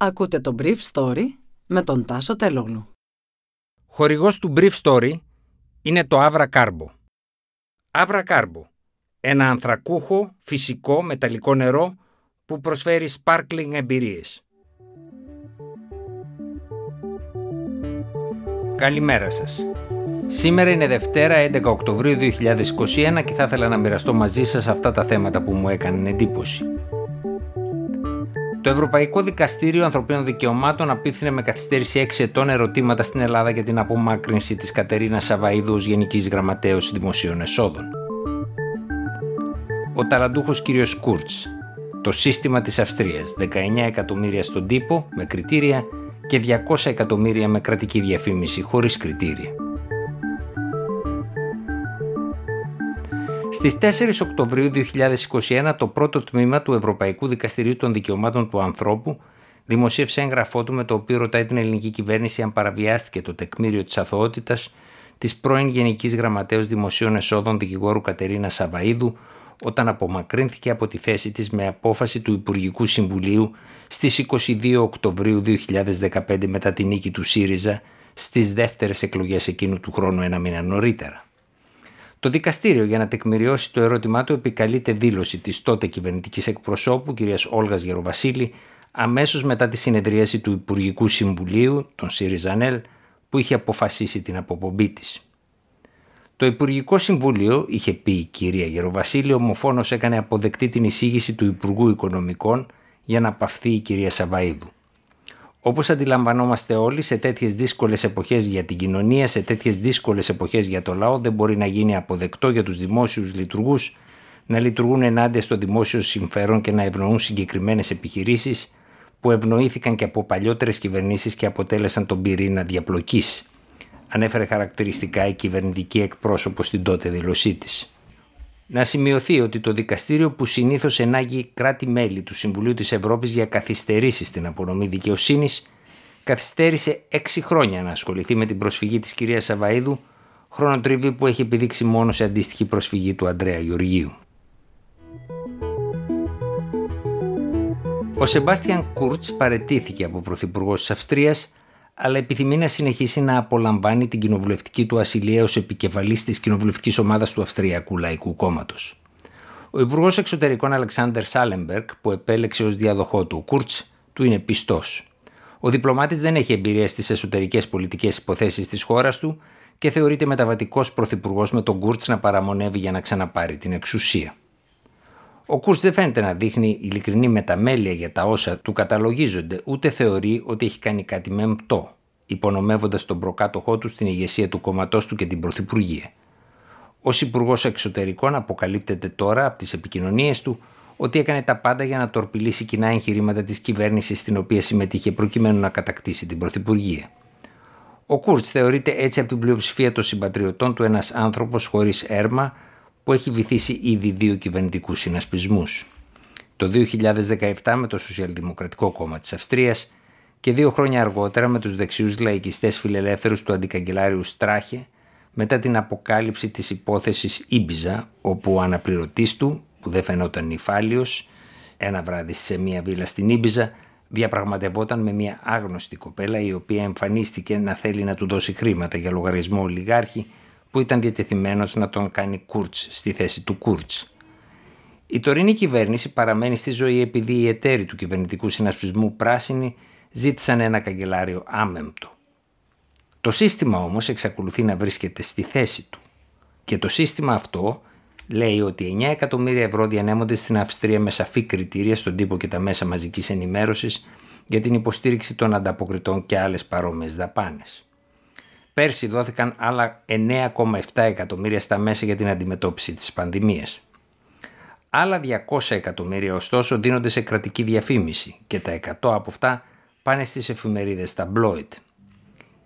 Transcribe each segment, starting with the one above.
Ακούτε το Brief Story με τον Τάσο Τελόγλου. Χορηγός του Brief Story είναι το Avra Carbo. Avra Carbo, ένα ανθρακούχο, φυσικό, μεταλλικό νερό που προσφέρει sparkling εμπειρίες. Καλημέρα σας. Σήμερα είναι Δευτέρα 11 Οκτωβρίου 2021 και θα ήθελα να μοιραστώ μαζί σας αυτά τα θέματα που μου έκαναν εντύπωση. Το Ευρωπαϊκό Δικαστήριο Ανθρωπίνων Δικαιωμάτων απίθυνε με καθυστέρηση 6 ετών ερωτήματα στην Ελλάδα για την απομάκρυνση της Κατερίνα Σαβαίδου ως Γενικής Γραμματέως Δημοσίων Εσόδων. Ο ταλαντούχος κ. Κούρτς. Το σύστημα της Αυστρίας. 19 εκατομμύρια στον τύπο με κριτήρια και 200 εκατομμύρια με κρατική διαφήμιση χωρίς κριτήρια. Στις 4 Οκτωβρίου 2021 το πρώτο τμήμα του Ευρωπαϊκού Δικαστηρίου των Δικαιωμάτων του Ανθρώπου δημοσίευσε έγγραφό του με το οποίο ρωτάει την ελληνική κυβέρνηση αν παραβιάστηκε το τεκμήριο της αθωότητας της πρώην Γενικής Γραμματέως Δημοσίων Εσόδων δικηγόρου Κατερίνα Σαβαίδου όταν απομακρύνθηκε από τη θέση της με απόφαση του Υπουργικού Συμβουλίου στις 22 Οκτωβρίου 2015 μετά την νίκη του ΣΥΡΙΖΑ στις δεύτερες εκλογές εκείνου του χρόνου ένα μήνα νωρίτερα. Το δικαστήριο για να τεκμηριώσει το ερώτημά του επικαλείται δήλωση της τότε κυβερνητικής εκπροσώπου κυρίας Όλγας Γεροβασίλη αμέσως μετά τη συνεδρίαση του Υπουργικού Συμβουλίου, τον ΣΥΡΙΖΑΝΕΛ, που είχε αποφασίσει την αποπομπή της. Το Υπουργικό Συμβούλιο, είχε πει η κυρία Γεροβασίλη, ομοφόνος έκανε αποδεκτή την εισήγηση του Υπουργού Οικονομικών για να παυθεί η κυρία Σαβαίδου. Όπως αντιλαμβανόμαστε όλοι, σε τέτοιες δύσκολες εποχές για την κοινωνία, σε τέτοιες δύσκολες εποχές για το λαό, δεν μπορεί να γίνει αποδεκτό για τους δημόσιους λειτουργούς να λειτουργούν ενάντια στο δημόσιο συμφέρον και να ευνοούν συγκεκριμένες επιχειρήσεις που ευνοήθηκαν και από παλιότερες κυβερνήσεις και αποτέλεσαν τον πυρήνα διαπλοκής. Ανέφερε χαρακτηριστικά η κυβερνητική εκπρόσωπος στην τότε δήλωσή της. Να σημειωθεί ότι το δικαστήριο που συνήθως ενάγει κράτη-μέλη του Συμβουλίου της Ευρώπης για καθυστερήσεις στην απονομή δικαιοσύνης καθυστέρησε έξι χρόνια να ασχοληθεί με την προσφυγή της κυρίας Σαβαίδου χρονοτριβή που έχει επιδείξει μόνο σε αντίστοιχη προσφυγή του Αντρέα Γεωργίου. Ο Σεμπάστιαν Κούρτς παρετήθηκε από Πρωθυπουργός της Αυστρίας αλλά επιθυμεί να συνεχίσει να απολαμβάνει την κοινοβουλευτική του ασυλία ως επικεφαλής της κοινοβουλευτικής ομάδας του Αυστριακού Λαϊκού Κόμματος. Ο Υπουργός Εξωτερικών Αλεξάνδρ Σάλεμπεργκ, που επέλεξε ως διαδοχό του Κούρτς, του είναι πιστός. Ο διπλωμάτης δεν έχει εμπειρία στις εσωτερικές πολιτικές υποθέσεις της χώρας του και θεωρείται μεταβατικός πρωθυπουργός με τον Κούρτς να παραμονεύει για να ξαναπάρει την εξουσία. Ο Κούρτ δεν φαίνεται να δείχνει ειλικρινή μεταμέλεια για τα όσα του καταλογίζονται, ούτε θεωρεί ότι έχει κάνει κάτι μεμπτό, υπονομεύοντας τον προκάτοχό του στην ηγεσία του κόμματός του και την Πρωθυπουργία. Ω Υπουργός Εξωτερικών, αποκαλύπτεται τώρα από τις επικοινωνίες του ότι έκανε τα πάντα για να τορπιλήσει κοινά εγχειρήματα της κυβέρνησης στην οποία συμμετείχε προκειμένου να κατακτήσει την Πρωθυπουργία. Ο Κούρτ θεωρείται έτσι από την πλειοψηφία των συμπατριωτών του ένας άνθρωπος χωρίς έρμα που έχει βυθίσει ήδη δύο κυβερνητικούς συνασπισμούς. Το 2017 με το Σοσιαλδημοκρατικό Κόμμα της Αυστρίας και δύο χρόνια αργότερα με τους δεξιούς λαϊκιστές φιλελεύθερους του αντικαγκελάριου Στράχε μετά την αποκάλυψη της υπόθεσης Ήμπιζα όπου ο αναπληρωτής του που δεν φαινόταν νυφάλιος ένα βράδυ σε μια βίλα στην Ήμπιζα διαπραγματευόταν με μια άγνωστη κοπέλα η οποία εμφανίστηκε να θέλει να του δώσει χρήματα για λογαριασμό ολιγάρχη που ήταν διατεθειμένος να τον κάνει Κούρτς στη θέση του Κούρτς. Η τωρινή κυβέρνηση παραμένει στη ζωή επειδή οι εταίροι του κυβερνητικού συνασπισμού πράσινοι ζήτησαν ένα καγκελάριο άμεμπτο. Το σύστημα όμως εξακολουθεί να βρίσκεται στη θέση του. Και το σύστημα αυτό λέει ότι 9 εκατομμύρια ευρώ διανέμονται στην Αυστρία με σαφή κριτήρια στον τύπο και τα μέσα μαζικής ενημέρωσης για την υποστήριξη των ανταποκριτών και άλλες παρόμοιες δαπάνες. Πέρσι δόθηκαν άλλα 9,7 εκατομμύρια στα μέσα για την αντιμετώπιση της πανδημίας. Άλλα 200 εκατομμύρια ωστόσο δίνονται σε κρατική διαφήμιση και τα 100 από αυτά πάνε στις εφημερίδες ταμπλόιτ.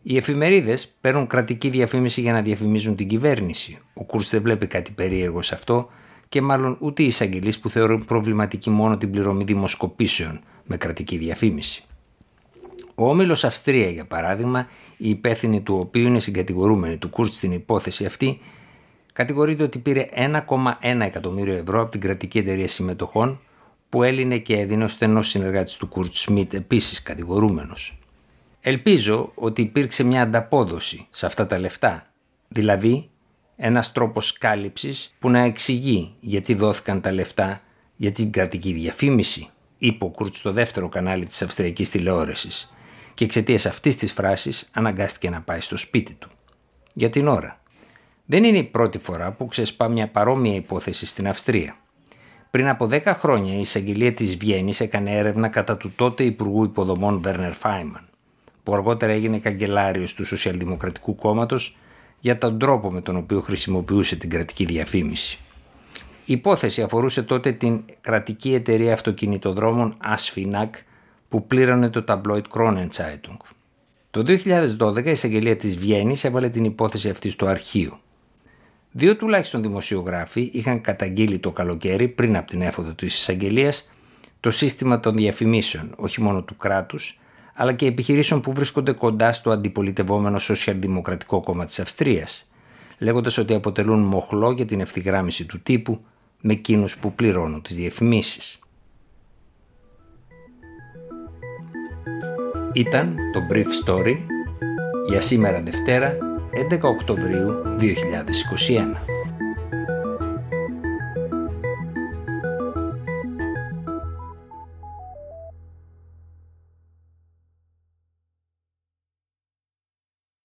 Οι εφημερίδες παίρνουν κρατική διαφήμιση για να διαφημίζουν την κυβέρνηση. Ο Κούρτς δεν βλέπει κάτι περίεργο σε αυτό και μάλλον ούτε οι εισαγγελείς που θεωρούν προβληματική μόνο την πληρωμή δημοσκοπήσεων με κρατική διαφήμιση. Ο Όμιλος Αυστρία, για παράδειγμα, οι υπεύθυνοι του οποίου είναι συγκατηγορούμενοι του Κούρτ στην υπόθεση αυτή, κατηγορείται ότι πήρε 1,1 εκατομμύριο ευρώ από την κρατική εταιρεία συμμετοχών που έλυνε και έδινε ο στενός συνεργάτης του Κουρτ Σμιτ επίσης κατηγορούμενος. Ελπίζω ότι υπήρξε μια ανταπόδοση σε αυτά τα λεφτά, δηλαδή ένας τρόπος κάλυψης που να εξηγεί γιατί δόθηκαν τα λεφτά για την κρατική διαφήμιση, είπε ο Κουρτ στο δεύτερο κανάλι της Αυστριακής τηλεόρασης και εξαιτίας αυτής της φράσης αναγκάστηκε να πάει στο σπίτι του. Για την ώρα. Δεν είναι η πρώτη φορά που ξεσπά μια παρόμοια υπόθεση στην Αυστρία. Πριν από 10 χρόνια η εισαγγελία της Βιέννης έκανε έρευνα κατά του τότε Υπουργού Υποδομών Βέρνερ Φάιμαν, που αργότερα έγινε καγκελάριος του Σοσιαλδημοκρατικού Κόμματος για τον τρόπο με τον οποίο χρησιμοποιούσε την κρατική διαφήμιση. Η υπόθεση αφορούσε τότε την κρατική εταιρεία αυτοκινητοδρόμων Asfinag που πλήρωνε το ταμπλόιτ Kronenzeitung. Το 2012 η εισαγγελία της Βιέννης έβαλε την υπόθεση αυτή στο αρχείο. Δύο τουλάχιστον δημοσιογράφοι είχαν καταγγείλει το καλοκαίρι πριν από την έφοδο της εισαγγελίας το σύστημα των διαφημίσεων όχι μόνο του κράτους αλλά και επιχειρήσεων που βρίσκονται κοντά στο αντιπολιτευόμενο Σοσιαλδημοκρατικό Κόμμα της Αυστρίας λέγοντας ότι αποτελούν μοχλό για την ευθυγράμμιση του τύπου με εκείνους που πληρώνουν τις διαφημίσεις. Ήταν το Brief Story για σήμερα Δευτέρα 11 Οκτωβρίου 2021.